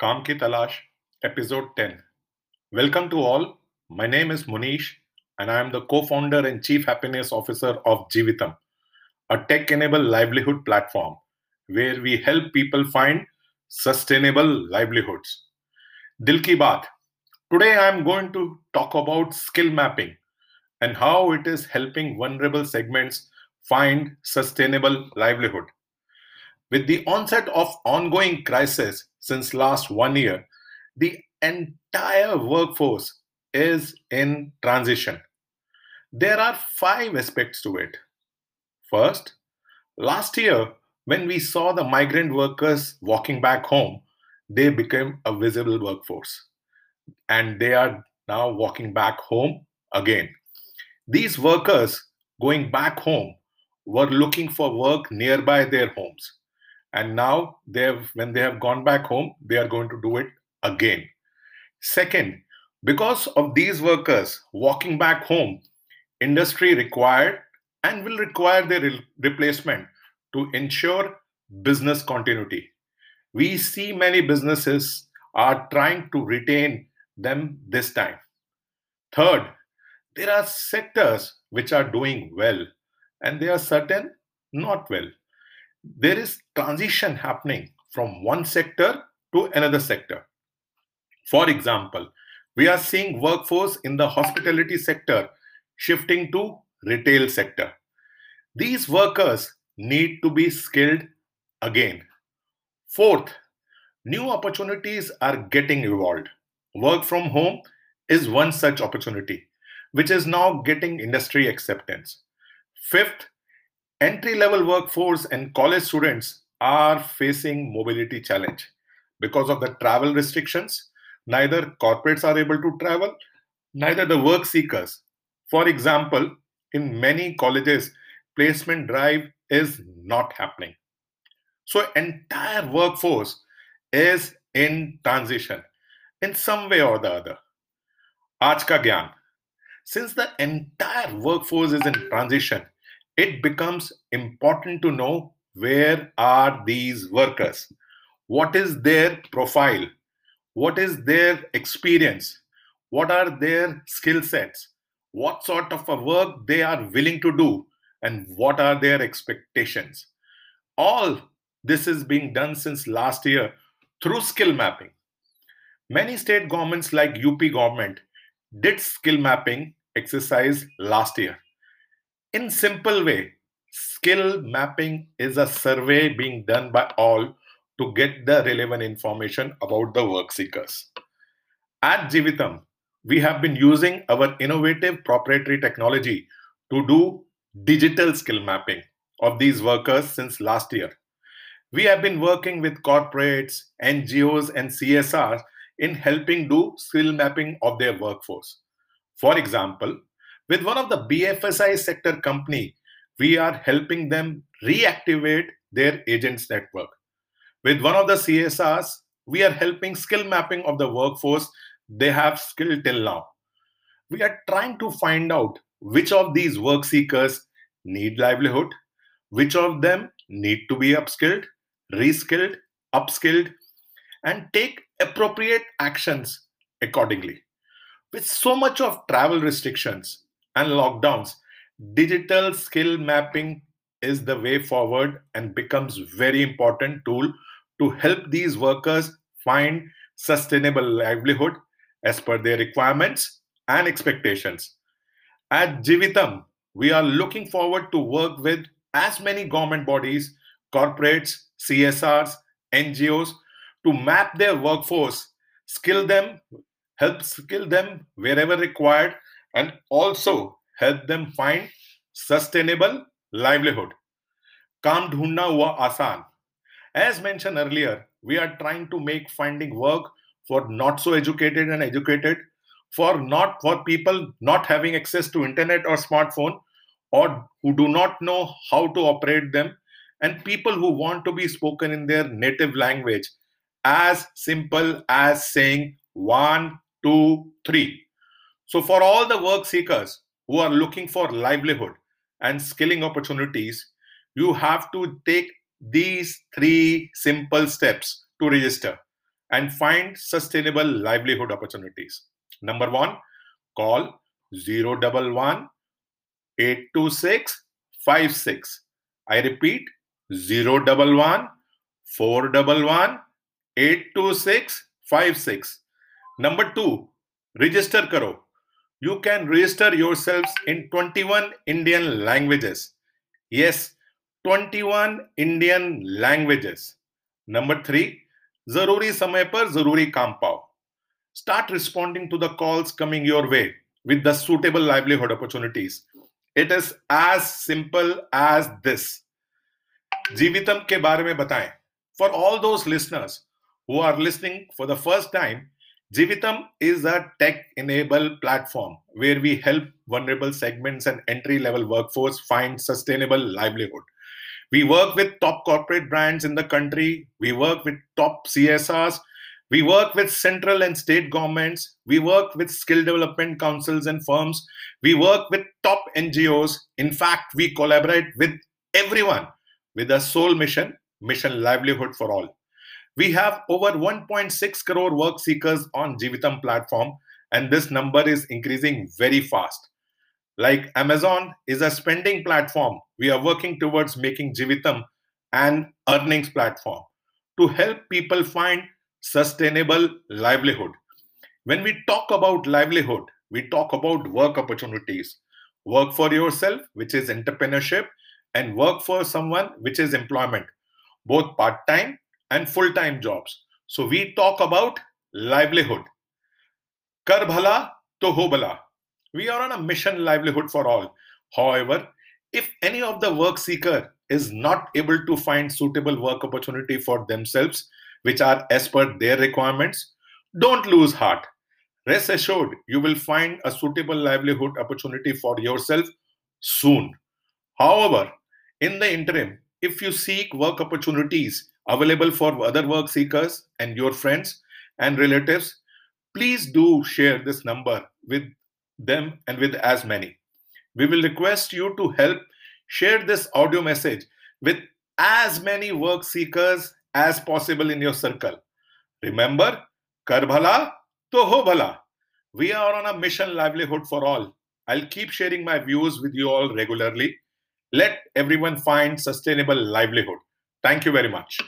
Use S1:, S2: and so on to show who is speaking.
S1: काम की तलाश 10 Welcome to all. My name is Munish and I am the co-founder and chief happiness officer of Jeevitam a tech enabled livelihood platform where we help people find sustainable livelihoods. दिल की बात today i am going to talk about skill mapping and how it is helping vulnerable segments find sustainable livelihood with the onset of ongoing crisis since last one year, the entire workforce is in transition. There are five aspects to it. First, last year, when we saw the migrant workers walking back home, they became a visible workforce. And they are now walking back home again. These workers going back home were looking for work nearby their homes and now they have when they have gone back home they are going to do it again. Second because of these workers walking back home industry required and will require their re- replacement to ensure business continuity. We see many businesses are trying to retain them this time. Third there are sectors which are doing well and there are certain not well there is transition happening from one sector to another sector. For example, we are seeing workforce in the hospitality sector shifting to retail sector. These workers need to be skilled again. Fourth, new opportunities are getting evolved. Work from home is one such opportunity, which is now getting industry acceptance. Fifth, entry level workforce and college students are facing mobility challenge because of the travel restrictions. Neither corporates are able to travel neither the work seekers. For example in many colleges placement drive is not happening. So entire workforce is in transition in some way or the other. Aaj ka gyan. Since the entire workforce is in transition it becomes important to know where are these workers? What is their profile? What is their experience? What are their skill sets? What sort of a work they are willing to do? And what are their expectations? All this is being done since last year through skill mapping. Many state governments like up government did skill mapping exercise last year in simple way skill mapping is a survey being done by all to get the relevant information about the work seekers. At Jeevitam we have been using our innovative proprietary technology to do digital skill mapping of these workers since last year. We have been working with corporates ngos and csrs in helping do skill mapping of their workforce. For example with one of the BFSI sector company, we are helping them reactivate their agents network. With one of the CSRs, we are helping skill mapping of the workforce they have skill till now. We are trying to find out which of these work seekers need livelihood, which of them need to be upskilled, reskilled, upskilled, and take appropriate actions accordingly. With so much of travel restrictions, and lockdowns, digital skill mapping is the way forward and becomes very important tool to help these workers find sustainable livelihood as per their requirements and expectations. At Jeevitam, we are looking forward to work with as many government bodies, corporates, CSRs, NGOs to map their workforce, skill them, help skill them wherever required, and also help them find sustainable livelihood. Kam dhundna hua asan. As mentioned earlier, we are trying to make finding work for not so educated and educated, for not for people not having access to internet or smartphone, or who do not know how to operate them, and people who want to be spoken in their native language. As simple as saying one, two, three. So, for all the work seekers who are looking for livelihood and skilling opportunities, you have to take these three simple steps to register. and find sustainable livelihood opportunities. Number one, call 011 826 56. I repeat 011 411 826 56. Number two, register karo you can register yourselves in 21 Indian languages. Yes, 21 Indian languages. Number three, zaruri samay par zaruri काम Start responding to the calls coming your way with the suitable livelihood opportunities. It is as simple as this. Jeevitam ke baare mein bataye. For all those listeners who are listening for the first time, Jeevitam is a tech enabled platform where we help vulnerable segments and entry level workforce find sustainable livelihood. We work with top corporate brands in the country. We work with top CSRs. We work with central and state governments. We work with skill development councils and firms. We work with top NGOs. In fact, we collaborate with everyone with a sole mission mission livelihood for all. We have over 1.6 crore work seekers on Jeevitam platform, and this number is increasing very fast. Like Amazon is a spending platform, we are working towards making Jeevitam an earnings platform to help people find sustainable livelihood. When we talk about livelihood, we talk about work opportunities. Work for yourself, which is entrepreneurship, and work for someone, which is employment, both part time and full time jobs. So we talk about livelihood. Kar bhala to ho bala. We are on a mission livelihood for all. However, if any of the work seeker is not able to find suitable work opportunity for themselves, which are as per their requirements, don't lose heart. Rest assured, you will find a suitable livelihood opportunity for yourself soon. However, in the interim, if you seek work opportunities available for other work seekers and your friends and relatives, please do share this number with them and with as many. We will request you to help share this audio message with as many work seekers as possible in your circle. Remember, kar bhala to ho bhala. We are on a mission livelihood for all. I'll keep sharing my views with you all regularly. Let everyone find sustainable livelihood. Thank you very much.